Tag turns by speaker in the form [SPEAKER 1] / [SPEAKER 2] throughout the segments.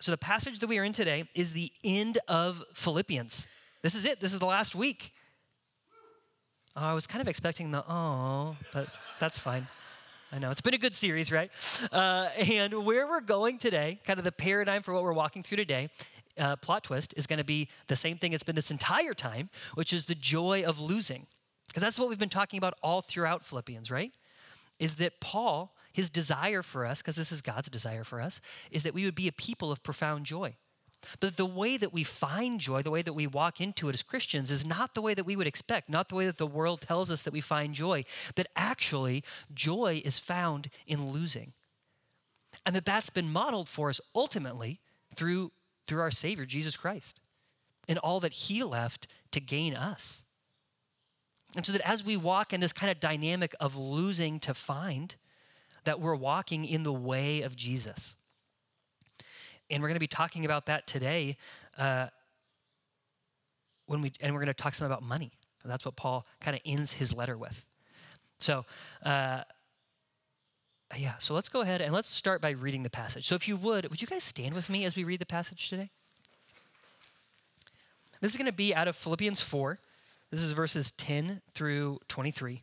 [SPEAKER 1] so the passage that we are in today is the end of Philippians. This is it. This is the last week. Oh, I was kind of expecting the oh, but that's fine. I know it's been a good series, right? Uh, and where we're going today, kind of the paradigm for what we're walking through today, uh, plot twist is going to be the same thing it's been this entire time, which is the joy of losing. Because that's what we've been talking about all throughout Philippians, right? Is that Paul, his desire for us, because this is God's desire for us, is that we would be a people of profound joy. But the way that we find joy, the way that we walk into it as Christians, is not the way that we would expect, not the way that the world tells us that we find joy. That actually, joy is found in losing. And that that's been modeled for us ultimately through, through our Savior, Jesus Christ, and all that He left to gain us. And so that as we walk in this kind of dynamic of losing to find, that we're walking in the way of Jesus. And we're going to be talking about that today uh, when we, and we're going to talk some about money. That's what Paul kind of ends his letter with. So, uh, yeah, so let's go ahead and let's start by reading the passage. So, if you would, would you guys stand with me as we read the passage today? This is going to be out of Philippians 4. This is verses 10 through 23.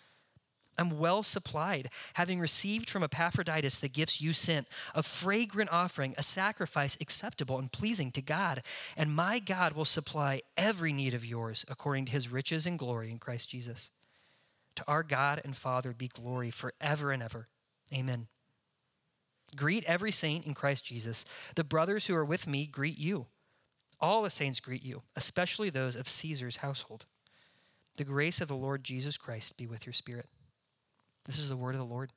[SPEAKER 1] I'm well supplied, having received from Epaphroditus the gifts you sent, a fragrant offering, a sacrifice acceptable and pleasing to God. And my God will supply every need of yours according to his riches and glory in Christ Jesus. To our God and Father be glory forever and ever. Amen. Greet every saint in Christ Jesus. The brothers who are with me greet you. All the saints greet you, especially those of Caesar's household. The grace of the Lord Jesus Christ be with your spirit. This is the word of the Lord.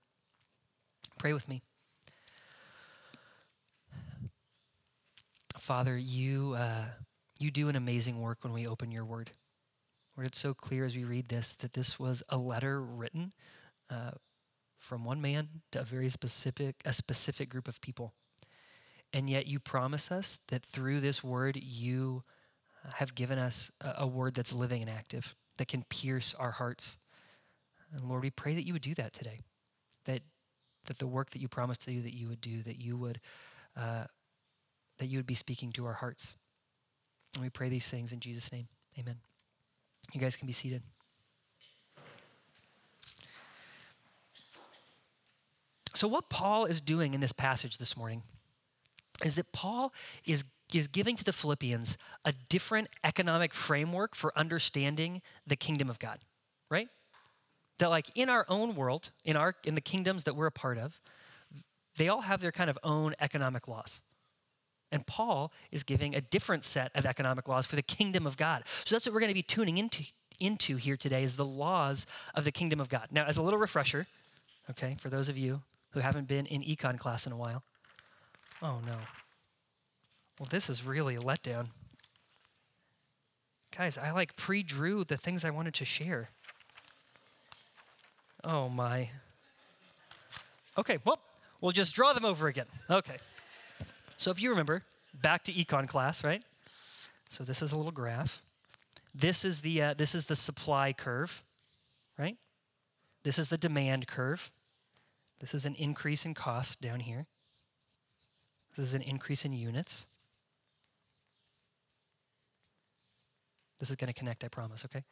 [SPEAKER 1] Pray with me. Father, you, uh, you do an amazing work when we open your word. Lord, it's so clear as we read this that this was a letter written uh, from one man to a very specific, a specific group of people. And yet you promise us that through this word, you have given us a, a word that's living and active, that can pierce our hearts and Lord, we pray that you would do that today, that that the work that you promised to do, that you would do, that you would uh, that you would be speaking to our hearts. And we pray these things in Jesus' name. Amen. You guys can be seated. So, what Paul is doing in this passage this morning is that Paul is, is giving to the Philippians a different economic framework for understanding the kingdom of God, right? That like in our own world, in our in the kingdoms that we're a part of, they all have their kind of own economic laws. And Paul is giving a different set of economic laws for the kingdom of God. So that's what we're going to be tuning into into here today is the laws of the kingdom of God. Now, as a little refresher, okay, for those of you who haven't been in econ class in a while. Oh no. Well, this is really a letdown. Guys, I like pre-drew the things I wanted to share. Oh my. Okay, well, we'll just draw them over again. Okay. So if you remember, back to econ class, right? So this is a little graph. This is the uh, this is the supply curve, right? This is the demand curve. This is an increase in cost down here. This is an increase in units. This is going to connect, I promise, okay?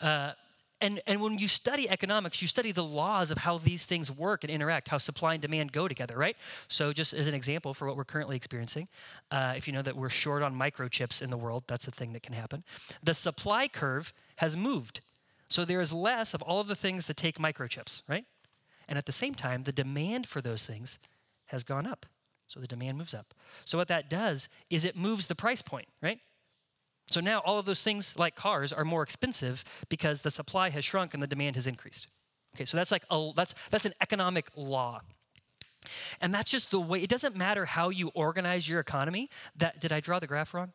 [SPEAKER 1] Uh, and, and when you study economics, you study the laws of how these things work and interact, how supply and demand go together, right? So, just as an example for what we're currently experiencing, uh, if you know that we're short on microchips in the world, that's a thing that can happen. The supply curve has moved. So, there is less of all of the things that take microchips, right? And at the same time, the demand for those things has gone up. So, the demand moves up. So, what that does is it moves the price point, right? So now all of those things like cars are more expensive because the supply has shrunk and the demand has increased. Okay, so that's like a, that's that's an economic law. And that's just the way it doesn't matter how you organize your economy. That did I draw the graph wrong?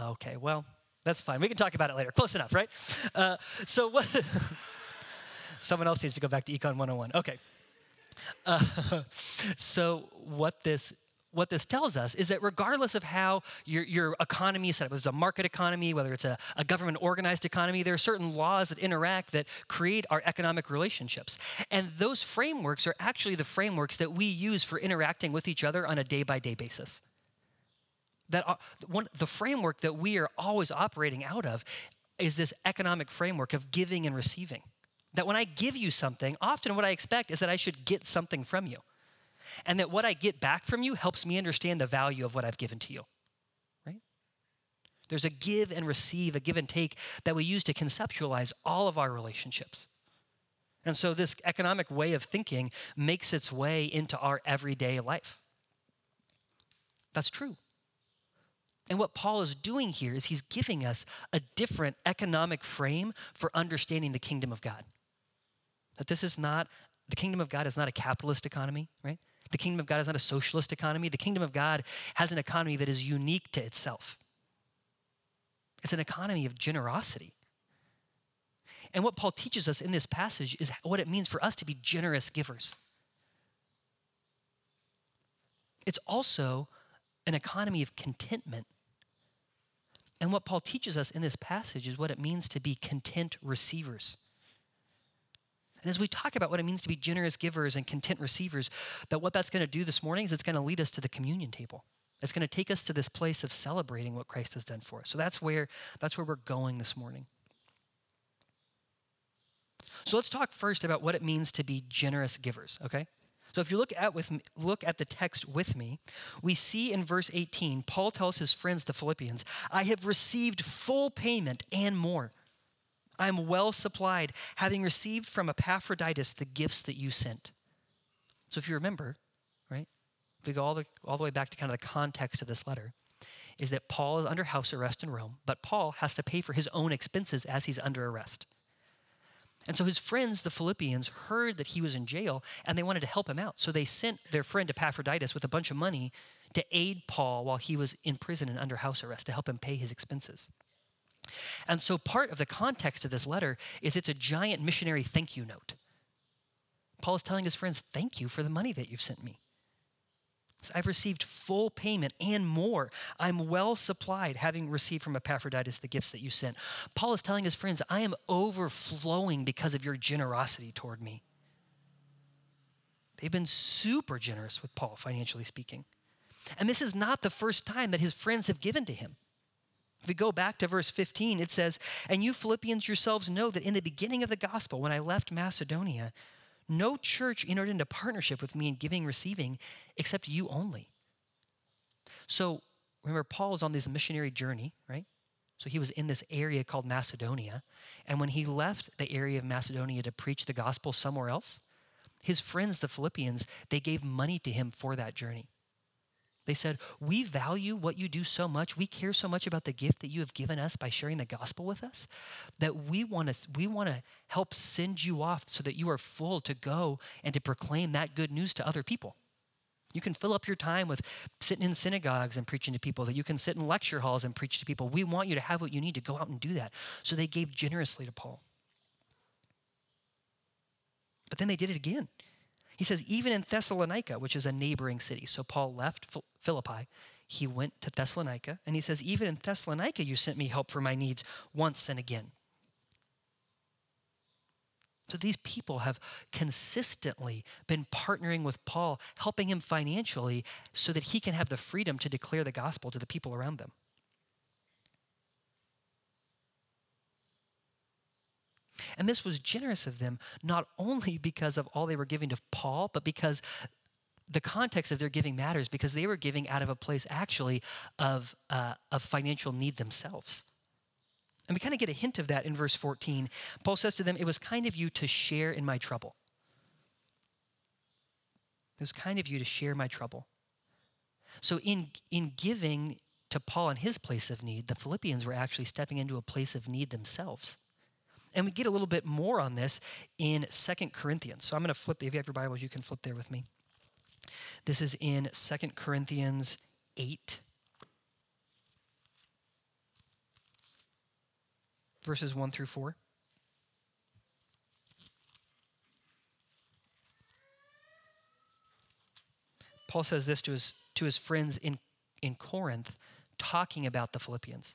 [SPEAKER 1] Okay, well, that's fine. We can talk about it later. Close enough, right? Uh, so what someone else needs to go back to Econ 101. Okay. Uh, so what this what this tells us is that regardless of how your, your economy is set up, whether it's a market economy, whether it's a, a government organized economy, there are certain laws that interact that create our economic relationships. And those frameworks are actually the frameworks that we use for interacting with each other on a day by day basis. That one, the framework that we are always operating out of is this economic framework of giving and receiving. That when I give you something, often what I expect is that I should get something from you and that what I get back from you helps me understand the value of what I've given to you. Right? There's a give and receive, a give and take that we use to conceptualize all of our relationships. And so this economic way of thinking makes its way into our everyday life. That's true. And what Paul is doing here is he's giving us a different economic frame for understanding the kingdom of God. That this is not, the kingdom of God is not a capitalist economy, right? The kingdom of God is not a socialist economy. The kingdom of God has an economy that is unique to itself. It's an economy of generosity. And what Paul teaches us in this passage is what it means for us to be generous givers. It's also an economy of contentment. And what Paul teaches us in this passage is what it means to be content receivers. And as we talk about what it means to be generous givers and content receivers, that what that's going to do this morning is it's going to lead us to the communion table. It's going to take us to this place of celebrating what Christ has done for us. So that's where that's where we're going this morning. So let's talk first about what it means to be generous givers, okay? So if you look at with me, look at the text with me, we see in verse 18, Paul tells his friends the Philippians, "I have received full payment and more." I am well supplied, having received from Epaphroditus the gifts that you sent. So if you remember, right, if we go all the, all the way back to kind of the context of this letter, is that Paul is under house arrest in Rome, but Paul has to pay for his own expenses as he's under arrest. And so his friends, the Philippians, heard that he was in jail and they wanted to help him out. So they sent their friend Epaphroditus with a bunch of money to aid Paul while he was in prison and under house arrest to help him pay his expenses. And so part of the context of this letter is it's a giant missionary thank you note. Paul is telling his friends, Thank you for the money that you've sent me. I've received full payment and more. I'm well supplied, having received from Epaphroditus the gifts that you sent. Paul is telling his friends, I am overflowing because of your generosity toward me. They've been super generous with Paul, financially speaking. And this is not the first time that his friends have given to him. If we go back to verse 15, it says, And you Philippians yourselves know that in the beginning of the gospel, when I left Macedonia, no church entered into partnership with me in giving receiving except you only. So remember, Paul was on this missionary journey, right? So he was in this area called Macedonia. And when he left the area of Macedonia to preach the gospel somewhere else, his friends, the Philippians, they gave money to him for that journey. They said, We value what you do so much. We care so much about the gift that you have given us by sharing the gospel with us that we want to we want to help send you off so that you are full to go and to proclaim that good news to other people. You can fill up your time with sitting in synagogues and preaching to people, that you can sit in lecture halls and preach to people. We want you to have what you need to go out and do that. So they gave generously to Paul. But then they did it again. He says, even in Thessalonica, which is a neighboring city. So Paul left Philippi. He went to Thessalonica. And he says, even in Thessalonica, you sent me help for my needs once and again. So these people have consistently been partnering with Paul, helping him financially so that he can have the freedom to declare the gospel to the people around them. And this was generous of them, not only because of all they were giving to Paul, but because the context of their giving matters because they were giving out of a place actually of, uh, of financial need themselves. And we kind of get a hint of that in verse 14. Paul says to them, It was kind of you to share in my trouble. It was kind of you to share my trouble. So, in, in giving to Paul in his place of need, the Philippians were actually stepping into a place of need themselves. And we get a little bit more on this in Second Corinthians. So I'm going to flip, if you have your Bibles, you can flip there with me. This is in Second Corinthians 8, verses 1 through 4. Paul says this to his, to his friends in, in Corinth, talking about the Philippians.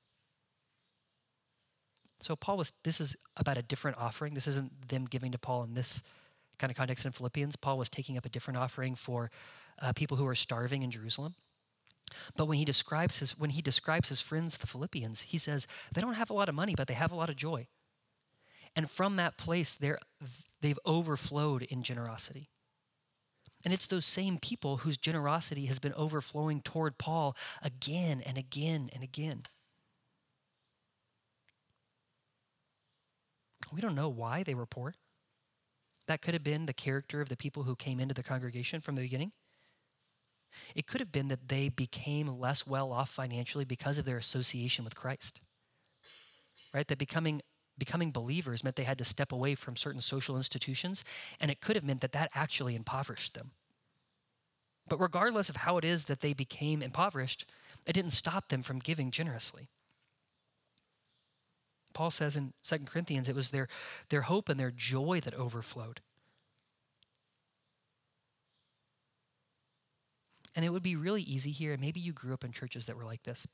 [SPEAKER 1] So Paul was this is about a different offering. This isn't them giving to Paul in this kind of context in Philippians. Paul was taking up a different offering for uh, people who are starving in Jerusalem. But when he describes his when he describes his friends the Philippians, he says they don't have a lot of money, but they have a lot of joy. And from that place, they're, they've overflowed in generosity. And it's those same people whose generosity has been overflowing toward Paul again and again and again. We don't know why they were poor. That could have been the character of the people who came into the congregation from the beginning. It could have been that they became less well off financially because of their association with Christ. Right? That becoming becoming believers meant they had to step away from certain social institutions, and it could have meant that that actually impoverished them. But regardless of how it is that they became impoverished, it didn't stop them from giving generously. Paul says in 2 Corinthians it was their, their hope and their joy that overflowed. And it would be really easy here, and maybe you grew up in churches that were like this,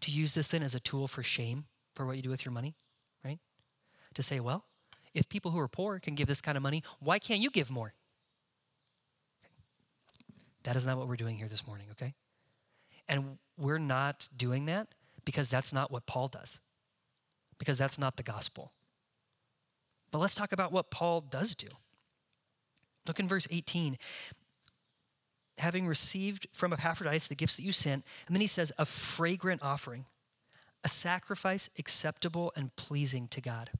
[SPEAKER 1] to use this then as a tool for shame for what you do with your money, right? To say, well, if people who are poor can give this kind of money, why can't you give more? That is not what we're doing here this morning, okay? And we're not doing that because that's not what Paul does because that's not the gospel. But let's talk about what Paul does do. Look in verse 18. Having received from Epaphroditus the gifts that you sent, and then he says, a fragrant offering, a sacrifice acceptable and pleasing to God.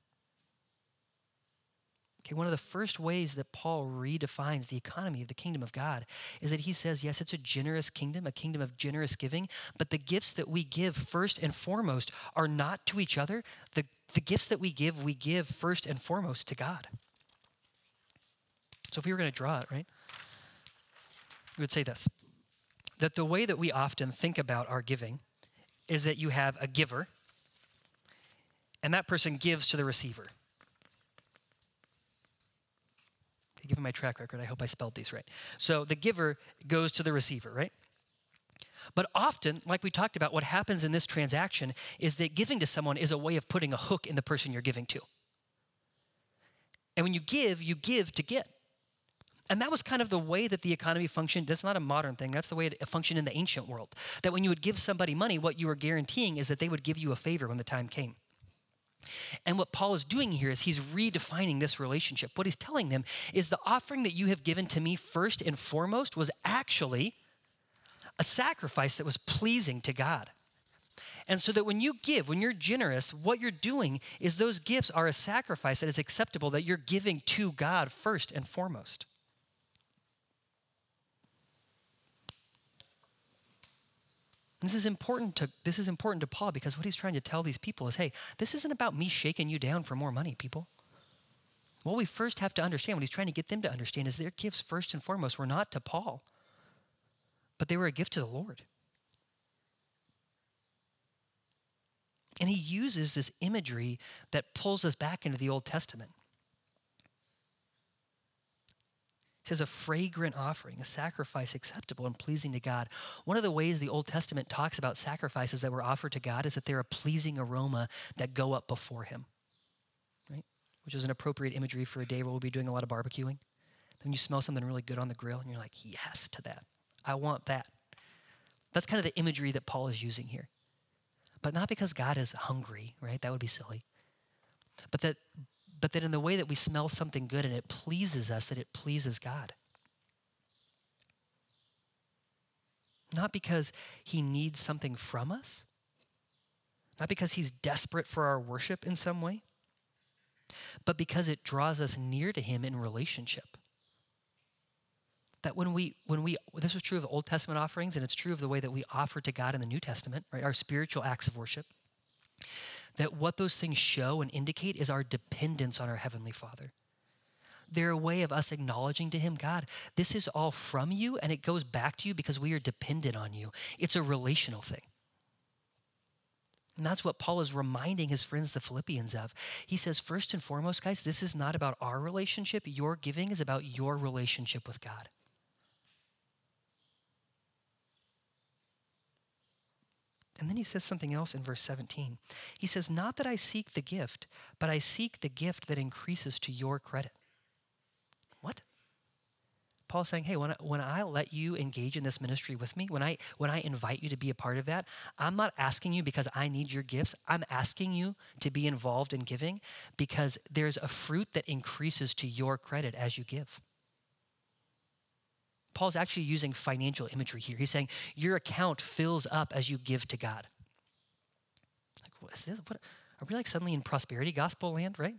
[SPEAKER 1] Okay, one of the first ways that Paul redefines the economy of the kingdom of God is that he says, yes, it's a generous kingdom, a kingdom of generous giving, but the gifts that we give first and foremost are not to each other. The, the gifts that we give, we give first and foremost to God. So if we were going to draw it, right, we would say this that the way that we often think about our giving is that you have a giver, and that person gives to the receiver. Given my track record, I hope I spelled these right. So the giver goes to the receiver, right? But often, like we talked about, what happens in this transaction is that giving to someone is a way of putting a hook in the person you're giving to. And when you give, you give to get. And that was kind of the way that the economy functioned. That's not a modern thing. That's the way it functioned in the ancient world. That when you would give somebody money, what you were guaranteeing is that they would give you a favor when the time came. And what Paul is doing here is he's redefining this relationship. What he's telling them is the offering that you have given to me first and foremost was actually a sacrifice that was pleasing to God. And so that when you give, when you're generous, what you're doing is those gifts are a sacrifice that is acceptable that you're giving to God first and foremost. This is important to this is important to Paul because what he's trying to tell these people is, hey, this isn't about me shaking you down for more money, people. What we first have to understand, what he's trying to get them to understand, is their gifts first and foremost were not to Paul, but they were a gift to the Lord. And he uses this imagery that pulls us back into the Old Testament. Says a fragrant offering, a sacrifice acceptable and pleasing to God. One of the ways the Old Testament talks about sacrifices that were offered to God is that they're a pleasing aroma that go up before Him, right? Which is an appropriate imagery for a day where we'll be doing a lot of barbecuing. Then you smell something really good on the grill and you're like, yes to that. I want that. That's kind of the imagery that Paul is using here. But not because God is hungry, right? That would be silly. But that but that in the way that we smell something good and it pleases us, that it pleases God. Not because he needs something from us, not because he's desperate for our worship in some way, but because it draws us near to him in relationship. That when we, when we, this was true of Old Testament offerings, and it's true of the way that we offer to God in the New Testament, right? Our spiritual acts of worship that what those things show and indicate is our dependence on our Heavenly Father. They're a way of us acknowledging to Him, God, this is all from you and it goes back to you because we are dependent on you. It's a relational thing. And that's what Paul is reminding his friends, the Philippians, of. He says, first and foremost, guys, this is not about our relationship. Your giving is about your relationship with God. And then he says something else in verse 17. He says, Not that I seek the gift, but I seek the gift that increases to your credit. What? Paul's saying, hey, when I, when I let you engage in this ministry with me, when I, when I invite you to be a part of that, I'm not asking you because I need your gifts. I'm asking you to be involved in giving because there's a fruit that increases to your credit as you give. Paul's actually using financial imagery here. He's saying your account fills up as you give to God. Like, what is this? What, are we like suddenly in prosperity gospel land, right?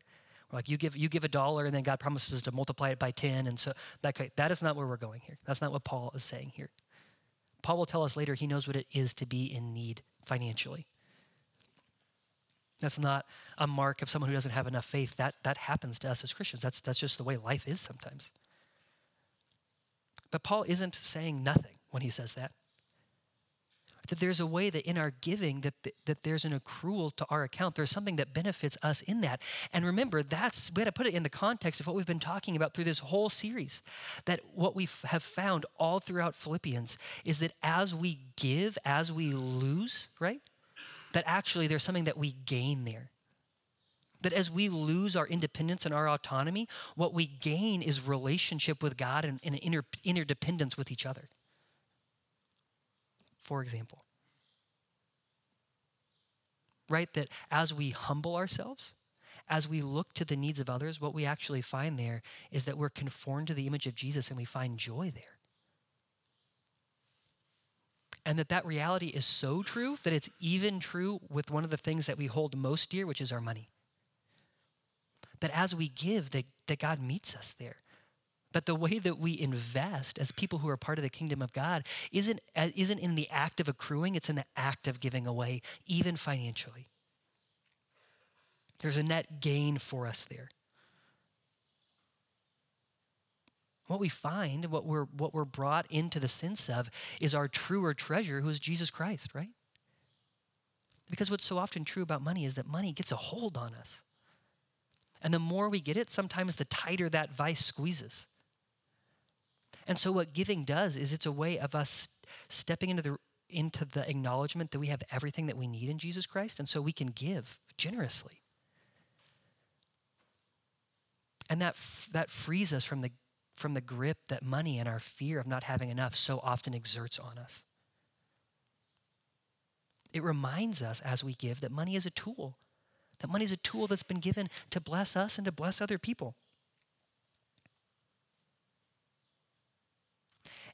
[SPEAKER 1] We're like you give you give a dollar and then God promises to multiply it by 10 and so that that is not where we're going here. That's not what Paul is saying here. Paul will tell us later he knows what it is to be in need financially. That's not a mark of someone who doesn't have enough faith. That that happens to us as Christians. That's that's just the way life is sometimes. But Paul isn't saying nothing when he says that. That there's a way that in our giving that, that there's an accrual to our account. There's something that benefits us in that. And remember, that's we got to put it in the context of what we've been talking about through this whole series. That what we have found all throughout Philippians is that as we give, as we lose, right? That actually there's something that we gain there. That as we lose our independence and our autonomy, what we gain is relationship with God and, and inter, interdependence with each other. For example, right? That as we humble ourselves, as we look to the needs of others, what we actually find there is that we're conformed to the image of Jesus and we find joy there. And that that reality is so true that it's even true with one of the things that we hold most dear, which is our money that as we give, that, that God meets us there. That the way that we invest as people who are part of the kingdom of God isn't, uh, isn't in the act of accruing, it's in the act of giving away, even financially. There's a net gain for us there. What we find, what we're, what we're brought into the sense of, is our truer treasure, who is Jesus Christ, right? Because what's so often true about money is that money gets a hold on us. And the more we get it, sometimes the tighter that vice squeezes. And so, what giving does is it's a way of us stepping into the, into the acknowledgement that we have everything that we need in Jesus Christ, and so we can give generously. And that, that frees us from the, from the grip that money and our fear of not having enough so often exerts on us. It reminds us as we give that money is a tool that money is a tool that's been given to bless us and to bless other people.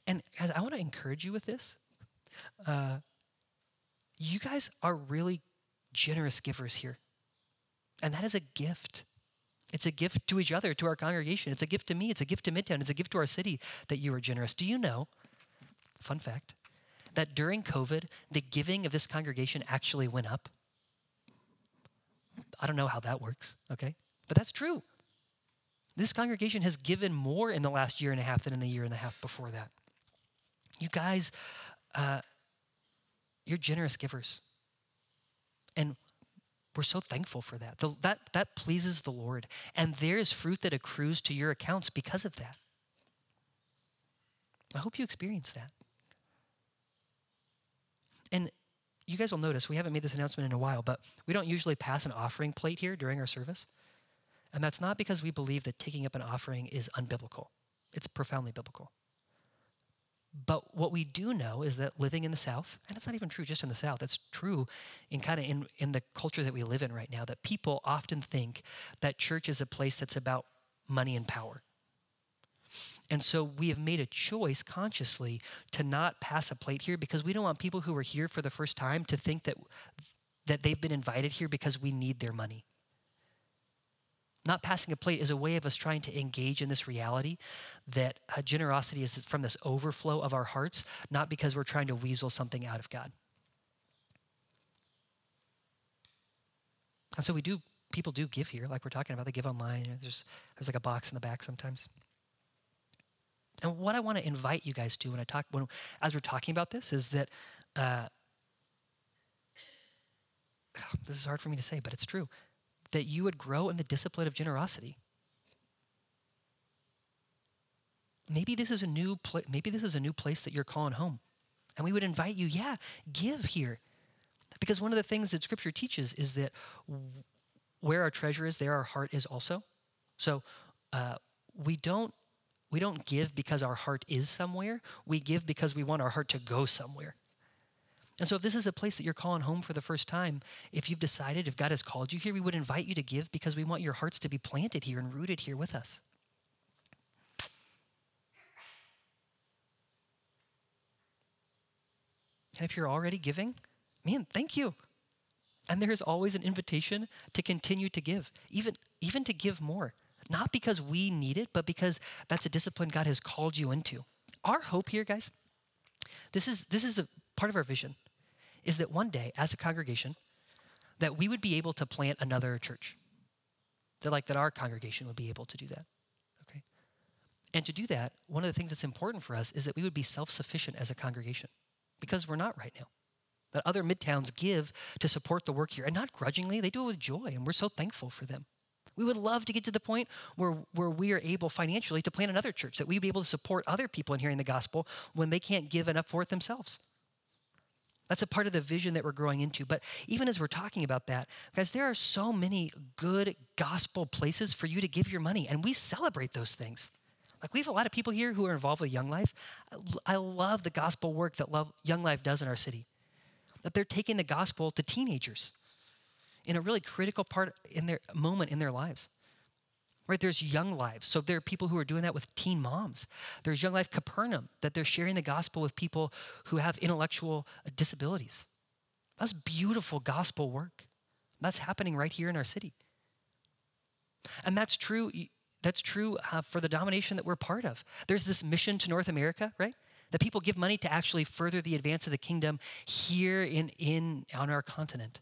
[SPEAKER 1] And guys, I want to encourage you with this. Uh, you guys are really generous givers here. And that is a gift. It's a gift to each other, to our congregation. It's a gift to me. It's a gift to Midtown. It's a gift to our city that you are generous. Do you know, fun fact, that during COVID, the giving of this congregation actually went up? I don't know how that works, okay? But that's true. This congregation has given more in the last year and a half than in the year and a half before that. You guys, uh, you're generous givers. And we're so thankful for that. The, that. That pleases the Lord. And there is fruit that accrues to your accounts because of that. I hope you experience that. And you guys will notice we haven't made this announcement in a while, but we don't usually pass an offering plate here during our service. And that's not because we believe that taking up an offering is unbiblical, it's profoundly biblical. But what we do know is that living in the South, and it's not even true just in the South, it's true in kind of in, in the culture that we live in right now, that people often think that church is a place that's about money and power. And so we have made a choice consciously to not pass a plate here because we don't want people who are here for the first time to think that, that they've been invited here because we need their money. Not passing a plate is a way of us trying to engage in this reality that uh, generosity is from this overflow of our hearts, not because we're trying to weasel something out of God. And so we do, people do give here, like we're talking about, they give online. There's, there's like a box in the back sometimes. And what I want to invite you guys to when I talk, when, as we're talking about this, is that uh, this is hard for me to say, but it's true that you would grow in the discipline of generosity. Maybe this is a new pla- maybe this is a new place that you're calling home. And we would invite you, yeah, give here. Because one of the things that scripture teaches is that where our treasure is, there our heart is also. So uh, we don't we don't give because our heart is somewhere. We give because we want our heart to go somewhere. And so, if this is a place that you're calling home for the first time, if you've decided, if God has called you here, we would invite you to give because we want your hearts to be planted here and rooted here with us. And if you're already giving, man, thank you. And there is always an invitation to continue to give, even, even to give more. Not because we need it, but because that's a discipline God has called you into. Our hope here, guys, this is, this is the part of our vision is that one day, as a congregation, that we would be able to plant another church. That like that our congregation would be able to do that. Okay? And to do that, one of the things that's important for us is that we would be self-sufficient as a congregation. Because we're not right now. That other midtowns give to support the work here. And not grudgingly, they do it with joy, and we're so thankful for them. We would love to get to the point where, where we are able financially to plant another church, that we'd be able to support other people in hearing the gospel when they can't give enough for it themselves. That's a part of the vision that we're growing into. But even as we're talking about that, guys, there are so many good gospel places for you to give your money, and we celebrate those things. Like we have a lot of people here who are involved with Young Life. I love the gospel work that Young Life does in our city. That they're taking the gospel to teenagers in a really critical part in their moment in their lives right? There's Young Lives. So there are people who are doing that with teen moms. There's Young Life Capernaum, that they're sharing the gospel with people who have intellectual disabilities. That's beautiful gospel work. That's happening right here in our city. And that's true. That's true uh, for the domination that we're part of. There's this mission to North America, right? That people give money to actually further the advance of the kingdom here in, in on our continent.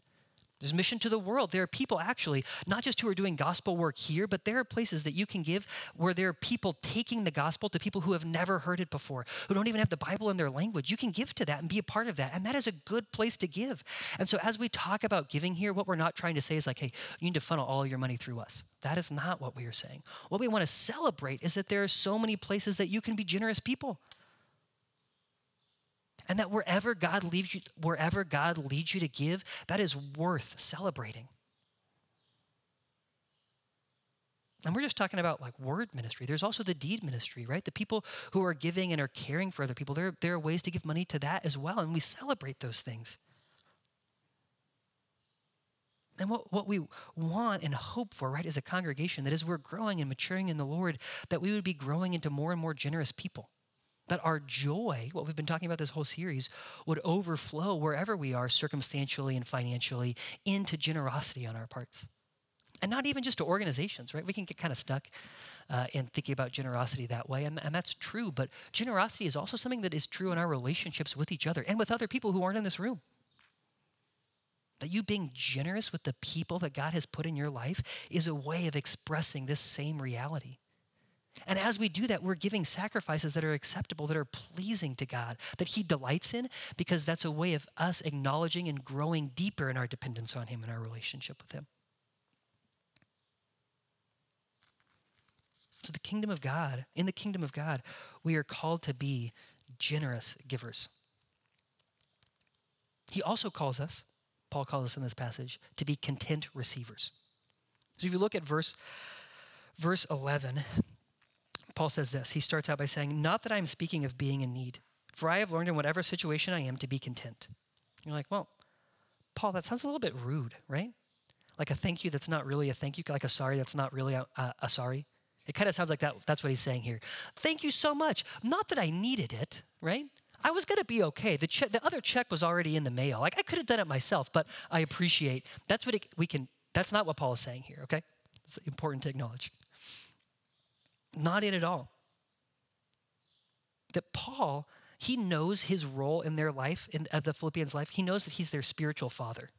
[SPEAKER 1] There's mission to the world. There are people actually, not just who are doing gospel work here, but there are places that you can give where there are people taking the gospel to people who have never heard it before, who don't even have the Bible in their language. You can give to that and be a part of that. And that is a good place to give. And so as we talk about giving here, what we're not trying to say is like, hey, you need to funnel all your money through us. That is not what we are saying. What we want to celebrate is that there are so many places that you can be generous people. And that wherever God leads you, wherever God leads you to give, that is worth celebrating. And we're just talking about like word ministry. There's also the deed ministry, right? The people who are giving and are caring for other people. There, there are ways to give money to that as well, and we celebrate those things. And what, what we want and hope for, right, as a congregation, that as we're growing and maturing in the Lord, that we would be growing into more and more generous people. That our joy, what we've been talking about this whole series, would overflow wherever we are circumstantially and financially into generosity on our parts. And not even just to organizations, right? We can get kind of stuck uh, in thinking about generosity that way, and, and that's true. But generosity is also something that is true in our relationships with each other and with other people who aren't in this room. That you being generous with the people that God has put in your life is a way of expressing this same reality. And as we do that, we're giving sacrifices that are acceptable, that are pleasing to God, that He delights in, because that's a way of us acknowledging and growing deeper in our dependence on Him and our relationship with Him. So the kingdom of God, in the kingdom of God, we are called to be generous givers. He also calls us, Paul calls us in this passage, to be content receivers. So if you look at verse verse 11, Paul says this. He starts out by saying, "Not that I'm speaking of being in need, for I have learned in whatever situation I am to be content." You're like, "Well, Paul, that sounds a little bit rude, right? Like a thank you that's not really a thank you, like a sorry that's not really a, a, a sorry." It kind of sounds like that that's what he's saying here. Thank you so much. Not that I needed it, right? I was going to be okay. The, che- the other check was already in the mail. Like I could have done it myself, but I appreciate. That's what it, we can. That's not what Paul is saying here. Okay, it's important to acknowledge. Not it at all. That Paul, he knows his role in their life, in the Philippians' life. He knows that he's their spiritual father.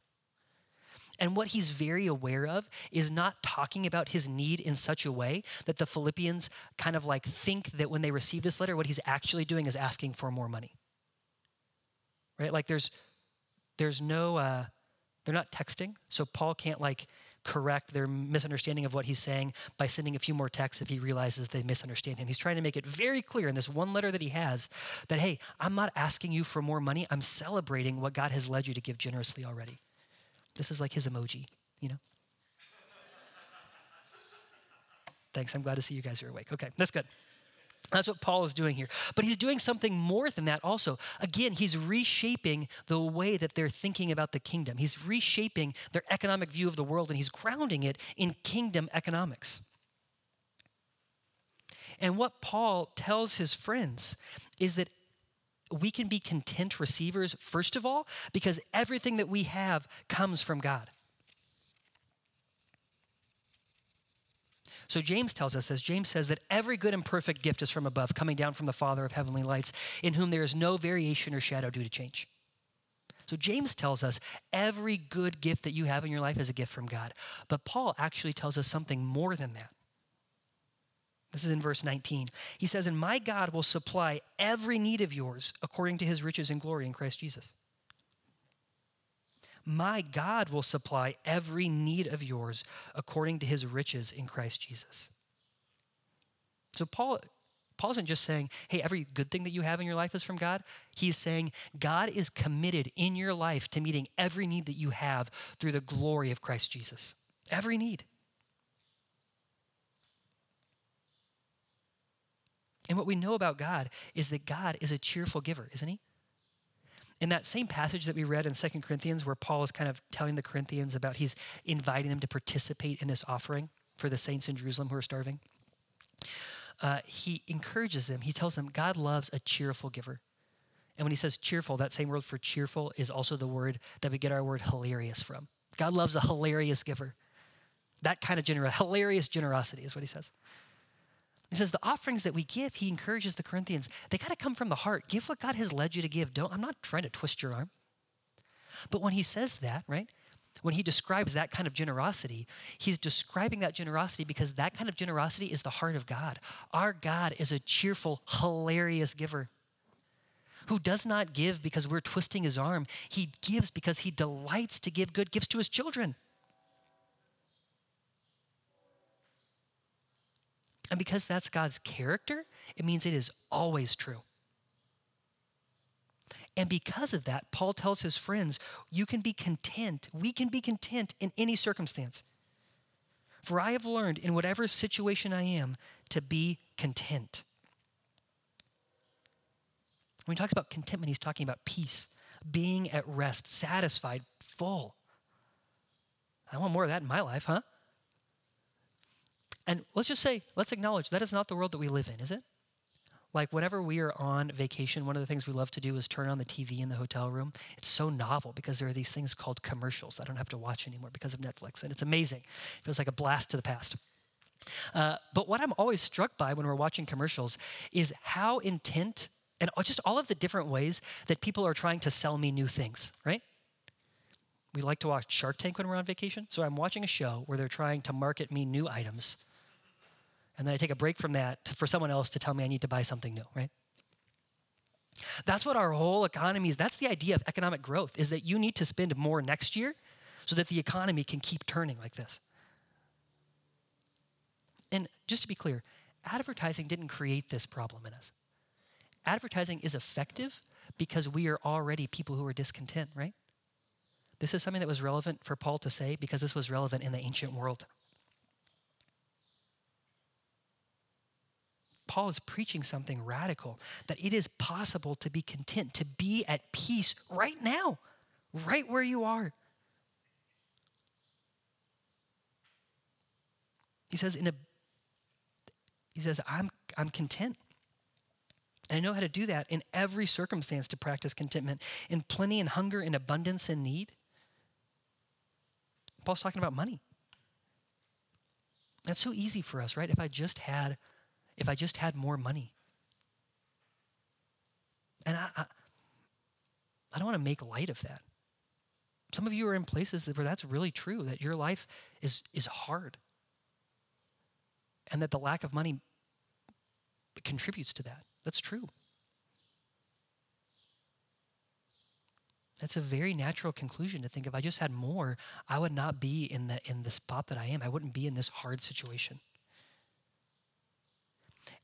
[SPEAKER 1] And what he's very aware of is not talking about his need in such a way that the Philippians kind of like think that when they receive this letter, what he's actually doing is asking for more money. Right? Like there's there's no uh, they're not texting, so Paul can't like correct their misunderstanding of what he's saying by sending a few more texts if he realizes they misunderstand him. He's trying to make it very clear in this one letter that he has that, hey, I'm not asking you for more money. I'm celebrating what God has led you to give generously already. This is like his emoji, you know? Thanks. I'm glad to see you guys are awake. Okay, that's good. That's what Paul is doing here. But he's doing something more than that also. Again, he's reshaping the way that they're thinking about the kingdom. He's reshaping their economic view of the world and he's grounding it in kingdom economics. And what Paul tells his friends is that we can be content receivers, first of all, because everything that we have comes from God. So James tells us this. James says that every good and perfect gift is from above, coming down from the Father of heavenly lights, in whom there is no variation or shadow due to change. So James tells us every good gift that you have in your life is a gift from God. But Paul actually tells us something more than that. This is in verse 19. He says, And my God will supply every need of yours according to his riches and glory in Christ Jesus. My God will supply every need of yours according to his riches in Christ Jesus. So Paul Paul isn't just saying, hey, every good thing that you have in your life is from God. He's saying God is committed in your life to meeting every need that you have through the glory of Christ Jesus. Every need. And what we know about God is that God is a cheerful giver, isn't he? In that same passage that we read in Second Corinthians, where Paul is kind of telling the Corinthians about he's inviting them to participate in this offering for the saints in Jerusalem who are starving, uh, he encourages them. He tells them God loves a cheerful giver. And when he says cheerful, that same word for cheerful is also the word that we get our word hilarious from. God loves a hilarious giver. That kind of gener- hilarious generosity is what he says. He says the offerings that we give, he encourages the Corinthians, they got to come from the heart. Give what God has led you to give. Don't I'm not trying to twist your arm. But when he says that, right? When he describes that kind of generosity, he's describing that generosity because that kind of generosity is the heart of God. Our God is a cheerful, hilarious giver who does not give because we're twisting his arm. He gives because he delights to give good gifts to his children. And because that's God's character, it means it is always true. And because of that, Paul tells his friends, you can be content. We can be content in any circumstance. For I have learned in whatever situation I am to be content. When he talks about contentment, he's talking about peace, being at rest, satisfied, full. I want more of that in my life, huh? And let's just say, let's acknowledge that is not the world that we live in, is it? Like, whenever we are on vacation, one of the things we love to do is turn on the TV in the hotel room. It's so novel because there are these things called commercials I don't have to watch anymore because of Netflix. And it's amazing. It feels like a blast to the past. Uh, but what I'm always struck by when we're watching commercials is how intent and just all of the different ways that people are trying to sell me new things, right? We like to watch Shark Tank when we're on vacation. So I'm watching a show where they're trying to market me new items and then I take a break from that for someone else to tell me I need to buy something new, right? That's what our whole economy is. That's the idea of economic growth is that you need to spend more next year so that the economy can keep turning like this. And just to be clear, advertising didn't create this problem in us. Advertising is effective because we are already people who are discontent, right? This is something that was relevant for Paul to say because this was relevant in the ancient world. Paul is preaching something radical that it is possible to be content, to be at peace right now, right where you are. He says, in a, he says, I'm, I'm content. And I know how to do that in every circumstance to practice contentment, in plenty and hunger, in abundance and need. Paul's talking about money. That's so easy for us, right? If I just had, if I just had more money. And I, I, I don't want to make light of that. Some of you are in places where that's really true, that your life is, is hard and that the lack of money contributes to that. That's true. That's a very natural conclusion to think if I just had more, I would not be in the in the spot that I am. I wouldn't be in this hard situation.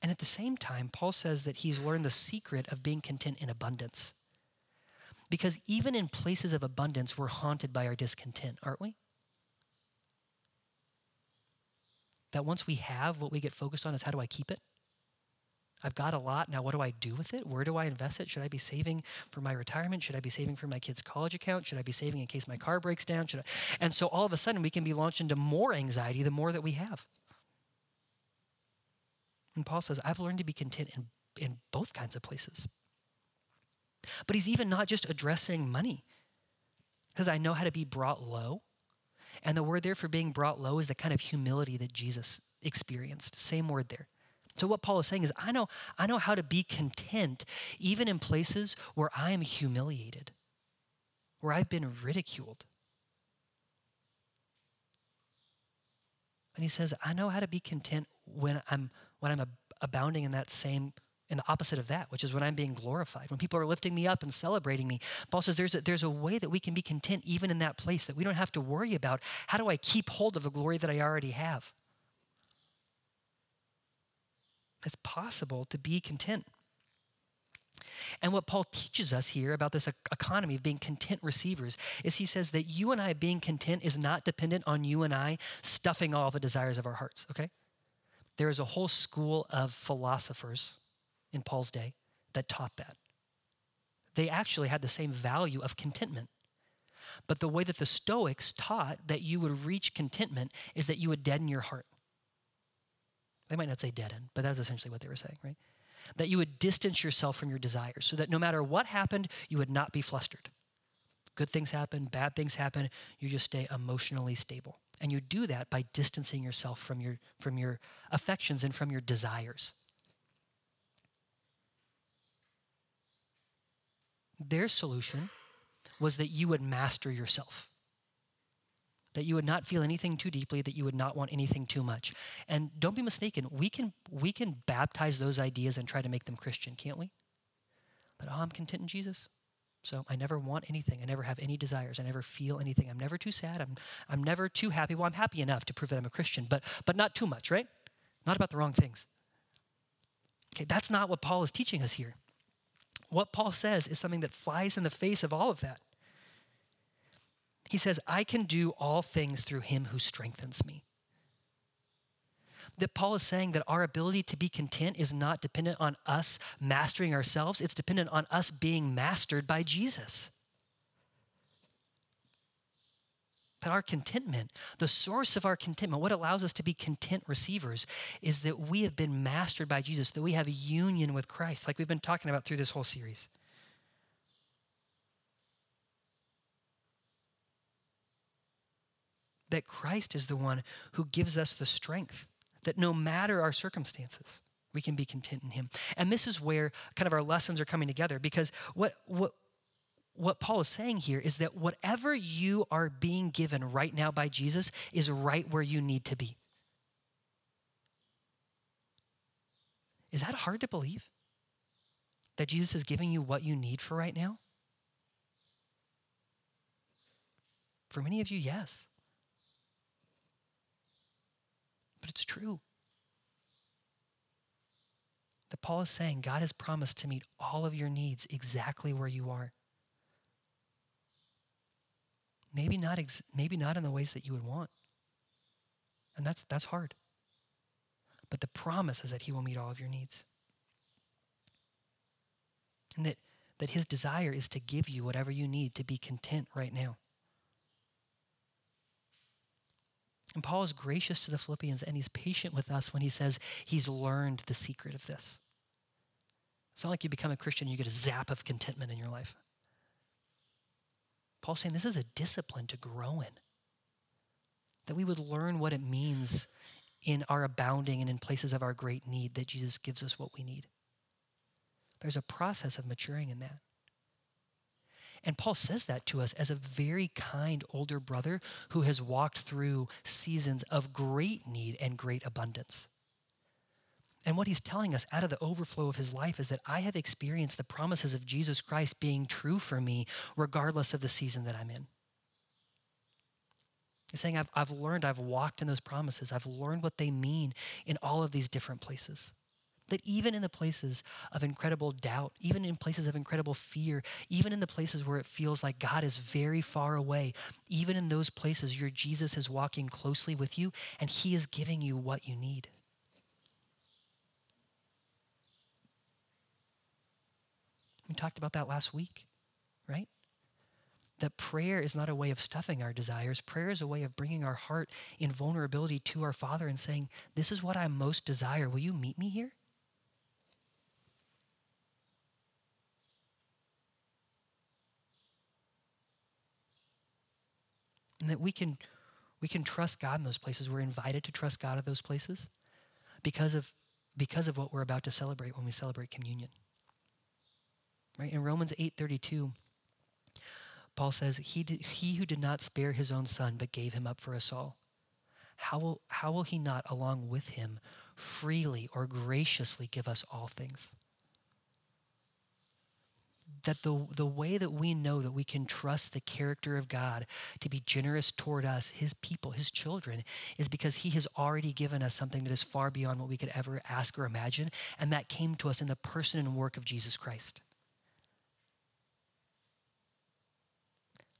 [SPEAKER 1] And at the same time, Paul says that he's learned the secret of being content in abundance. Because even in places of abundance, we're haunted by our discontent, aren't we? that once we have, what we get focused on is how do I keep it? I've got a lot. Now, what do I do with it? Where do I invest it? Should I be saving for my retirement? Should I be saving for my kid's college account? Should I be saving in case my car breaks down? Should I? And so all of a sudden, we can be launched into more anxiety the more that we have. And Paul says, I've learned to be content in, in both kinds of places. But he's even not just addressing money, because I know how to be brought low and the word there for being brought low is the kind of humility that Jesus experienced. Same word there. So what Paul is saying is I know I know how to be content even in places where I am humiliated, where I've been ridiculed. And he says, I know how to be content when I'm when I'm abounding in that same and the opposite of that, which is when I'm being glorified, when people are lifting me up and celebrating me. Paul says there's a, there's a way that we can be content even in that place, that we don't have to worry about how do I keep hold of the glory that I already have. It's possible to be content. And what Paul teaches us here about this economy of being content receivers is he says that you and I being content is not dependent on you and I stuffing all the desires of our hearts, okay? There is a whole school of philosophers in Paul's day that taught that. They actually had the same value of contentment. But the way that the Stoics taught that you would reach contentment is that you would deaden your heart. They might not say deaden, but that's essentially what they were saying, right? That you would distance yourself from your desires so that no matter what happened, you would not be flustered. Good things happen, bad things happen, you just stay emotionally stable. And you do that by distancing yourself from your, from your affections and from your desires. Their solution was that you would master yourself. That you would not feel anything too deeply, that you would not want anything too much. And don't be mistaken, we can, we can baptize those ideas and try to make them Christian, can't we? That, oh, I'm content in Jesus. So I never want anything. I never have any desires. I never feel anything. I'm never too sad. I'm, I'm never too happy. Well, I'm happy enough to prove that I'm a Christian, but, but not too much, right? Not about the wrong things. Okay, that's not what Paul is teaching us here. What Paul says is something that flies in the face of all of that. He says, I can do all things through him who strengthens me. That Paul is saying that our ability to be content is not dependent on us mastering ourselves, it's dependent on us being mastered by Jesus. But our contentment, the source of our contentment, what allows us to be content receivers, is that we have been mastered by Jesus, that we have a union with Christ, like we've been talking about through this whole series. That Christ is the one who gives us the strength, that no matter our circumstances, we can be content in Him. And this is where kind of our lessons are coming together because what, what, what Paul is saying here is that whatever you are being given right now by Jesus is right where you need to be. Is that hard to believe? That Jesus is giving you what you need for right now? For many of you, yes. But it's true. That Paul is saying God has promised to meet all of your needs exactly where you are. Maybe not, ex- maybe not in the ways that you would want. And that's, that's hard. But the promise is that He will meet all of your needs. And that, that His desire is to give you whatever you need to be content right now. And Paul is gracious to the Philippians and he's patient with us when he says he's learned the secret of this. It's not like you become a Christian and you get a zap of contentment in your life. Paul's saying this is a discipline to grow in. That we would learn what it means in our abounding and in places of our great need that Jesus gives us what we need. There's a process of maturing in that. And Paul says that to us as a very kind older brother who has walked through seasons of great need and great abundance. And what he's telling us out of the overflow of his life is that I have experienced the promises of Jesus Christ being true for me regardless of the season that I'm in. He's saying, I've, I've learned, I've walked in those promises, I've learned what they mean in all of these different places. That even in the places of incredible doubt, even in places of incredible fear, even in the places where it feels like God is very far away, even in those places, your Jesus is walking closely with you and he is giving you what you need. We talked about that last week, right? That prayer is not a way of stuffing our desires. Prayer is a way of bringing our heart in vulnerability to our Father and saying, This is what I most desire. Will you meet me here? And that we can, we can trust God in those places. We're invited to trust God in those places because of, because of what we're about to celebrate when we celebrate communion. Right? In Romans 8:32, Paul says, he, did, he who did not spare his own son but gave him up for us all, how will, how will he not, along with him, freely or graciously give us all things? That the, the way that we know that we can trust the character of God to be generous toward us, his people, his children, is because he has already given us something that is far beyond what we could ever ask or imagine. And that came to us in the person and work of Jesus Christ.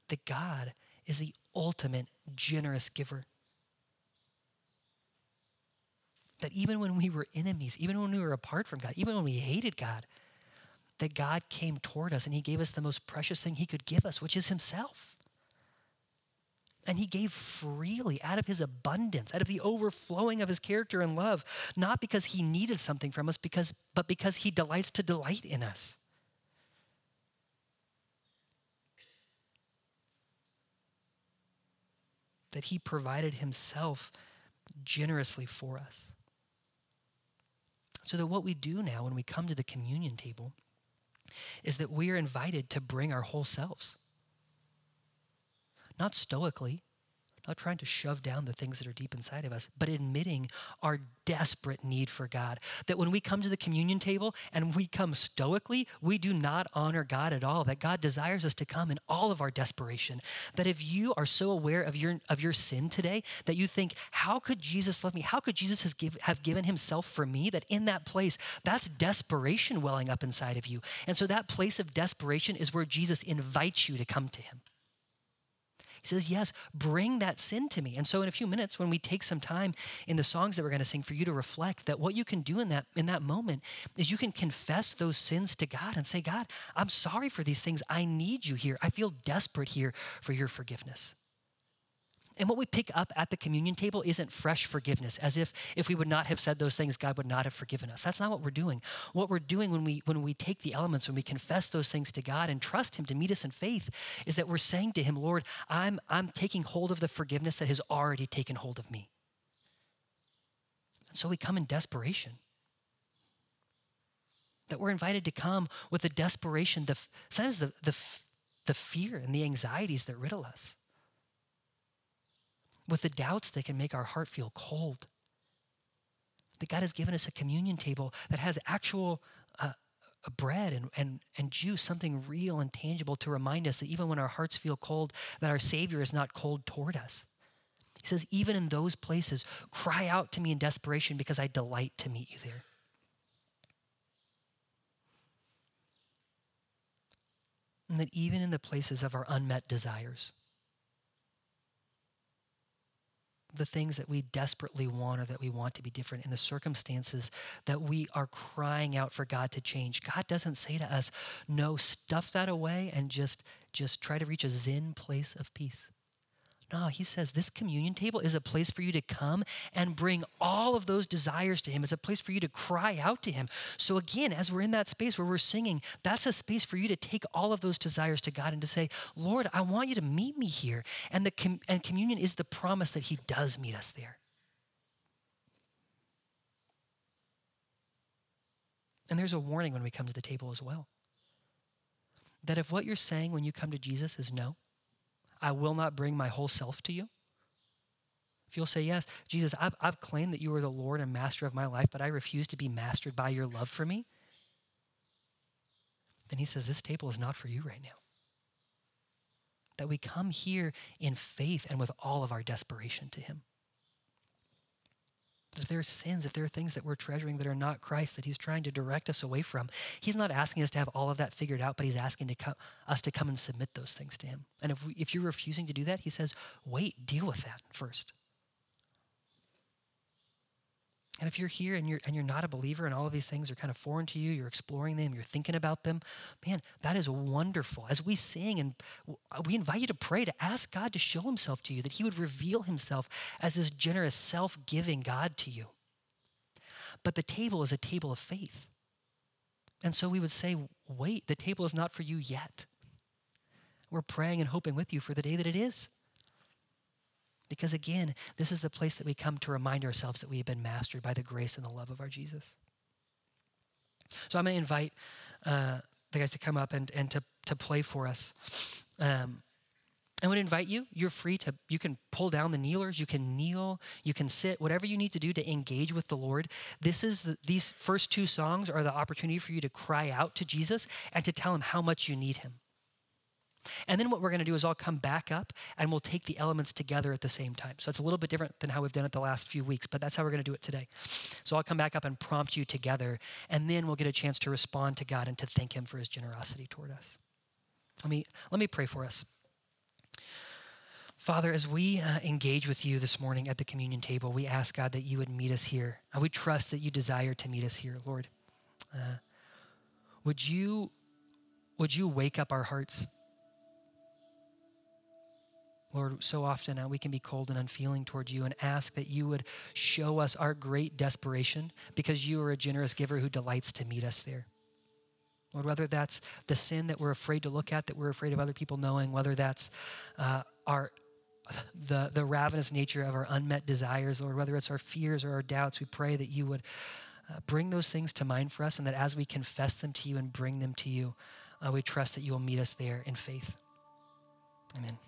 [SPEAKER 1] that God is the ultimate generous giver. That even when we were enemies, even when we were apart from God, even when we hated God, that God came toward us and He gave us the most precious thing He could give us, which is Himself. And He gave freely out of His abundance, out of the overflowing of His character and love, not because He needed something from us, because, but because He delights to delight in us. that he provided himself generously for us. So that what we do now when we come to the communion table is that we are invited to bring our whole selves. Not stoically, not trying to shove down the things that are deep inside of us, but admitting our desperate need for God. That when we come to the communion table and we come stoically, we do not honor God at all. That God desires us to come in all of our desperation. That if you are so aware of your, of your sin today that you think, how could Jesus love me? How could Jesus has give, have given himself for me? That in that place, that's desperation welling up inside of you. And so that place of desperation is where Jesus invites you to come to him. He says, Yes, bring that sin to me. And so in a few minutes, when we take some time in the songs that we're going to sing for you to reflect, that what you can do in that in that moment is you can confess those sins to God and say, God, I'm sorry for these things. I need you here. I feel desperate here for your forgiveness. And what we pick up at the communion table isn't fresh forgiveness, as if if we would not have said those things, God would not have forgiven us. That's not what we're doing. What we're doing when we when we take the elements, when we confess those things to God and trust Him to meet us in faith, is that we're saying to Him, Lord, I'm I'm taking hold of the forgiveness that has already taken hold of me. And so we come in desperation. That we're invited to come with the desperation, the sometimes the the, the fear and the anxieties that riddle us with the doubts that can make our heart feel cold. That God has given us a communion table that has actual uh, bread and, and, and juice, something real and tangible to remind us that even when our hearts feel cold, that our Savior is not cold toward us. He says, even in those places, cry out to me in desperation because I delight to meet you there. And that even in the places of our unmet desires, the things that we desperately want or that we want to be different, in the circumstances that we are crying out for God to change, God doesn't say to us, no, stuff that away and just, just try to reach a zen place of peace. No, he says this communion table is a place for you to come and bring all of those desires to him. It's a place for you to cry out to him. So, again, as we're in that space where we're singing, that's a space for you to take all of those desires to God and to say, Lord, I want you to meet me here. And, the com- and communion is the promise that he does meet us there. And there's a warning when we come to the table as well. That if what you're saying when you come to Jesus is no, I will not bring my whole self to you? If you'll say, Yes, Jesus, I've, I've claimed that you are the Lord and master of my life, but I refuse to be mastered by your love for me, then he says, This table is not for you right now. That we come here in faith and with all of our desperation to him if there are sins, if there are things that we're treasuring that are not Christ, that He's trying to direct us away from, He's not asking us to have all of that figured out, but He's asking to come, us to come and submit those things to Him. And if, we, if you're refusing to do that, He says, wait, deal with that first. And if you're here and you're and you're not a believer and all of these things are kind of foreign to you, you're exploring them, you're thinking about them, man, that is wonderful. As we sing and we invite you to pray to ask God to show himself to you that he would reveal himself as this generous, self-giving God to you. But the table is a table of faith. And so we would say, wait, the table is not for you yet. We're praying and hoping with you for the day that it is. Because again, this is the place that we come to remind ourselves that we have been mastered by the grace and the love of our Jesus. So I'm going to invite uh, the guys to come up and, and to, to play for us. Um, I would invite you, you're free to, you can pull down the kneelers, you can kneel, you can sit, whatever you need to do to engage with the Lord. This is the, these first two songs are the opportunity for you to cry out to Jesus and to tell him how much you need him. And then what we're going to do is I'll come back up and we'll take the elements together at the same time. So it's a little bit different than how we've done it the last few weeks, but that's how we're going to do it today. So I'll come back up and prompt you together, and then we'll get a chance to respond to God and to thank Him for His generosity toward us. Let me, let me pray for us. Father, as we uh, engage with you this morning at the communion table, we ask God that you would meet us here. And we trust that you desire to meet us here, Lord. Uh, would you would you wake up our hearts Lord, so often uh, we can be cold and unfeeling towards you and ask that you would show us our great desperation because you are a generous giver who delights to meet us there. Lord, whether that's the sin that we're afraid to look at, that we're afraid of other people knowing, whether that's uh, our the, the ravenous nature of our unmet desires, Lord, whether it's our fears or our doubts, we pray that you would uh, bring those things to mind for us and that as we confess them to you and bring them to you, uh, we trust that you will meet us there in faith. Amen.